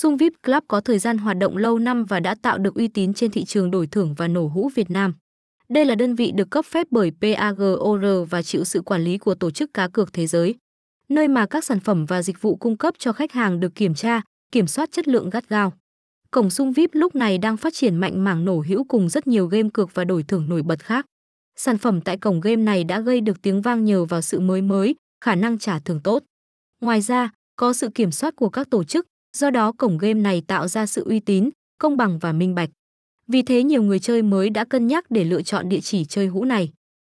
Sung VIP Club có thời gian hoạt động lâu năm và đã tạo được uy tín trên thị trường đổi thưởng và nổ hũ Việt Nam. Đây là đơn vị được cấp phép bởi PAGOR và chịu sự quản lý của Tổ chức Cá cược Thế giới, nơi mà các sản phẩm và dịch vụ cung cấp cho khách hàng được kiểm tra, kiểm soát chất lượng gắt gao. Cổng Sung VIP lúc này đang phát triển mạnh mảng nổ hữu cùng rất nhiều game cược và đổi thưởng nổi bật khác. Sản phẩm tại cổng game này đã gây được tiếng vang nhờ vào sự mới mới, khả năng trả thưởng tốt. Ngoài ra, có sự kiểm soát của các tổ chức, do đó cổng game này tạo ra sự uy tín, công bằng và minh bạch. Vì thế nhiều người chơi mới đã cân nhắc để lựa chọn địa chỉ chơi hũ này.